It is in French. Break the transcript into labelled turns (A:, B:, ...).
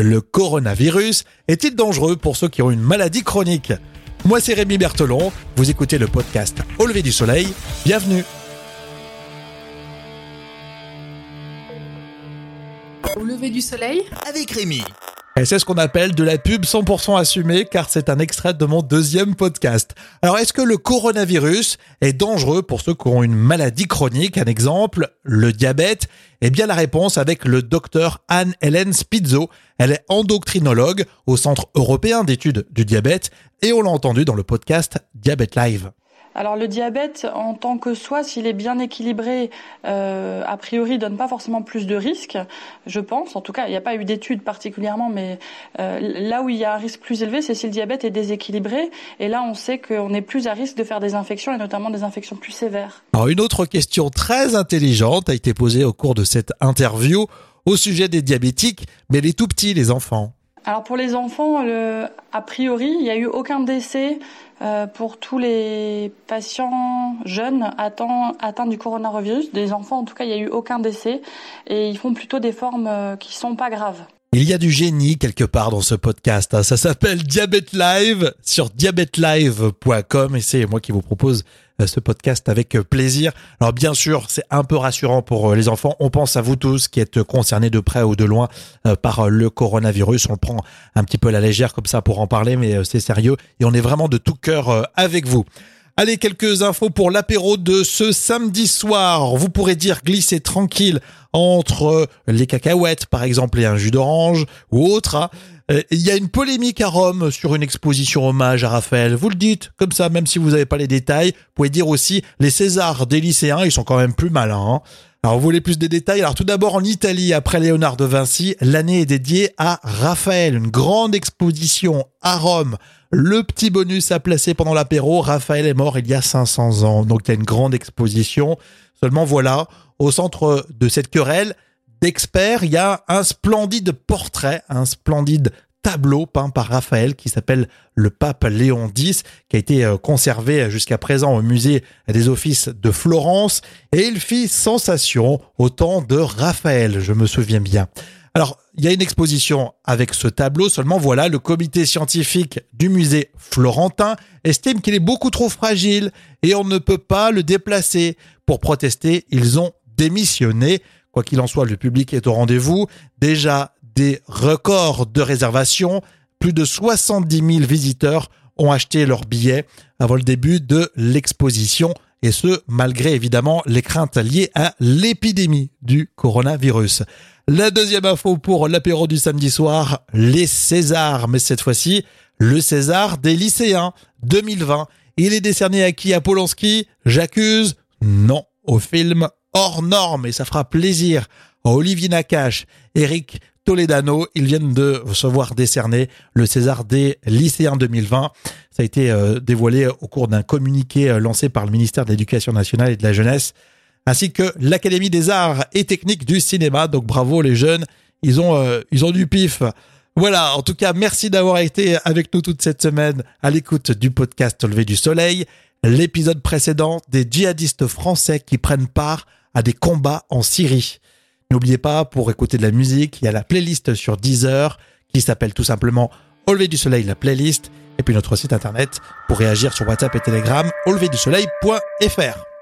A: Le coronavirus est-il dangereux pour ceux qui ont une maladie chronique? Moi c'est Rémi Berthelon, vous écoutez le podcast Au lever du soleil, bienvenue.
B: Au lever du soleil.
C: Avec Rémi.
A: Et c'est ce qu'on appelle de la pub 100% assumée car c'est un extrait de mon deuxième podcast. Alors est-ce que le coronavirus est dangereux pour ceux qui ont une maladie chronique? Un exemple, le diabète? Eh bien la réponse avec le docteur Anne-Hélène Spizzo. Elle est endocrinologue au Centre européen d'études du diabète et on l'a entendu dans le podcast Diabète Live.
D: Alors le diabète, en tant que soi, s'il est bien équilibré, euh, a priori, donne pas forcément plus de risques, je pense. En tout cas, il n'y a pas eu d'études particulièrement, mais euh, là où il y a un risque plus élevé, c'est si le diabète est déséquilibré. Et là, on sait qu'on est plus à risque de faire des infections, et notamment des infections plus sévères.
A: Alors une autre question très intelligente a été posée au cours de cette interview au sujet des diabétiques, mais les tout petits, les enfants.
D: Alors pour les enfants, le, a priori, il n'y a eu aucun décès euh, pour tous les patients jeunes atteints, du coronavirus. Des enfants, en tout cas, il n'y a eu aucun décès et ils font plutôt des formes euh, qui sont pas graves.
A: Il y a du génie quelque part dans ce podcast. hein. Ça s'appelle Diabète Live sur diabetelive.com et c'est moi qui vous propose euh, ce podcast avec euh, plaisir. Alors bien sûr, c'est un peu rassurant pour euh, les enfants. On pense à vous tous qui êtes concernés de près ou de loin par le coronavirus. On prend un petit peu la légère comme ça pour en parler, mais c'est sérieux et on est vraiment de tout cœur avec vous. Allez, quelques infos pour l'apéro de ce samedi soir. Vous pourrez dire glisser tranquille entre euh, les cacahuètes, par exemple, et un jus d'orange ou autre. hein. Euh, Il y a une polémique à Rome sur une exposition hommage à Raphaël. Vous le dites, comme ça, même si vous n'avez pas les détails. Vous pouvez dire aussi les Césars des lycéens, ils sont quand même plus malins. hein. Alors, vous voulez plus des détails? Alors, tout d'abord, en Italie, après Léonard de Vinci, l'année est dédiée à Raphaël. Une grande exposition à Rome. Le petit bonus à placer pendant l'apéro, Raphaël est mort il y a 500 ans. Donc, il y a une grande exposition. Seulement, voilà, au centre de cette querelle d'experts, il y a un splendide portrait, un splendide tableau peint par Raphaël qui s'appelle le pape Léon X, qui a été euh, conservé jusqu'à présent au musée des offices de Florence, et il fit sensation au temps de Raphaël, je me souviens bien. Alors, il y a une exposition avec ce tableau, seulement voilà, le comité scientifique du musée florentin estime qu'il est beaucoup trop fragile et on ne peut pas le déplacer. Pour protester, ils ont démissionné. Quoi qu'il en soit, le public est au rendez-vous. Déjà des records de réservation. Plus de 70 000 visiteurs ont acheté leurs billets avant le début de l'exposition. Et ce, malgré évidemment les craintes liées à l'épidémie du coronavirus. La deuxième info pour l'apéro du samedi soir, les Césars. Mais cette fois-ci, le César des lycéens 2020. Il est décerné à qui? À Polanski? J'accuse Non. Au film hors norme et ça fera plaisir à Olivier Nakache, Eric Toledano. Ils viennent de se voir décerner le César des lycéens 2020. Ça a été euh, dévoilé au cours d'un communiqué euh, lancé par le ministère de l'Éducation nationale et de la jeunesse, ainsi que l'Académie des arts et techniques du cinéma. Donc bravo les jeunes, ils ont euh, ils ont du pif. Voilà, en tout cas, merci d'avoir été avec nous toute cette semaine à l'écoute du podcast lever du soleil, l'épisode précédent des djihadistes français qui prennent part à des combats en Syrie. N'oubliez pas, pour écouter de la musique, il y a la playlist sur Deezer qui s'appelle tout simplement Au lever du soleil, la playlist, et puis notre site internet pour réagir sur WhatsApp et Telegram, auleverdusoleil.fr.